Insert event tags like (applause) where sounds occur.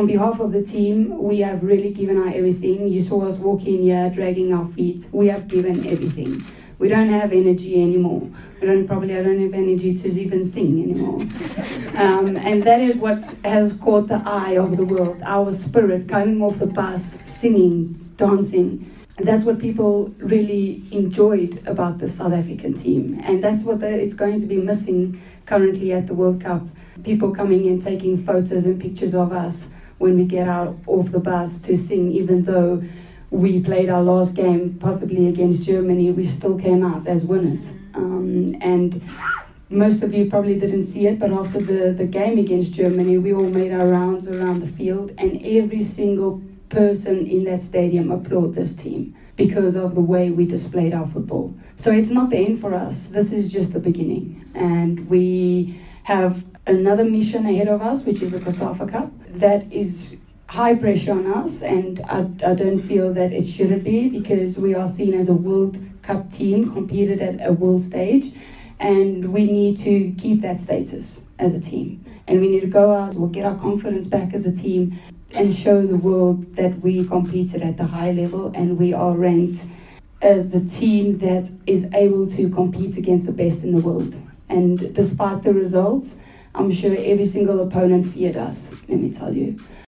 on behalf of the team, we have really given our everything. You saw us walking here, dragging our feet. We have given everything. We don't have energy anymore. We don't probably I don't have energy to even sing anymore. (laughs) Um, and that is what has caught the eye of the world. Our spirit coming off the bus, singing, dancing. And that's what people really enjoyed about the South African team. And that's what it's going to be missing currently at the World Cup. People coming and taking photos and pictures of us when we get out off the bus to sing, even though we played our last game, possibly against Germany, we still came out as winners. Um, and most of you probably didn't see it, but after the, the game against Germany, we all made our rounds around the field, and every single person in that stadium applauded this team because of the way we displayed our football. So it's not the end for us. This is just the beginning. And we have another mission ahead of us, which is the COSAFA Cup. That is high pressure on us, and I, I don't feel that it shouldn't be because we are seen as a World Cup team, competed at a world stage, and we need to keep that status as a team. And we need to go out, we'll get our confidence back as a team, and show the world that we competed at the high level and we are ranked as a team that is able to compete against the best in the world. And despite the results, I'm sure every single opponent feared us, let me tell you.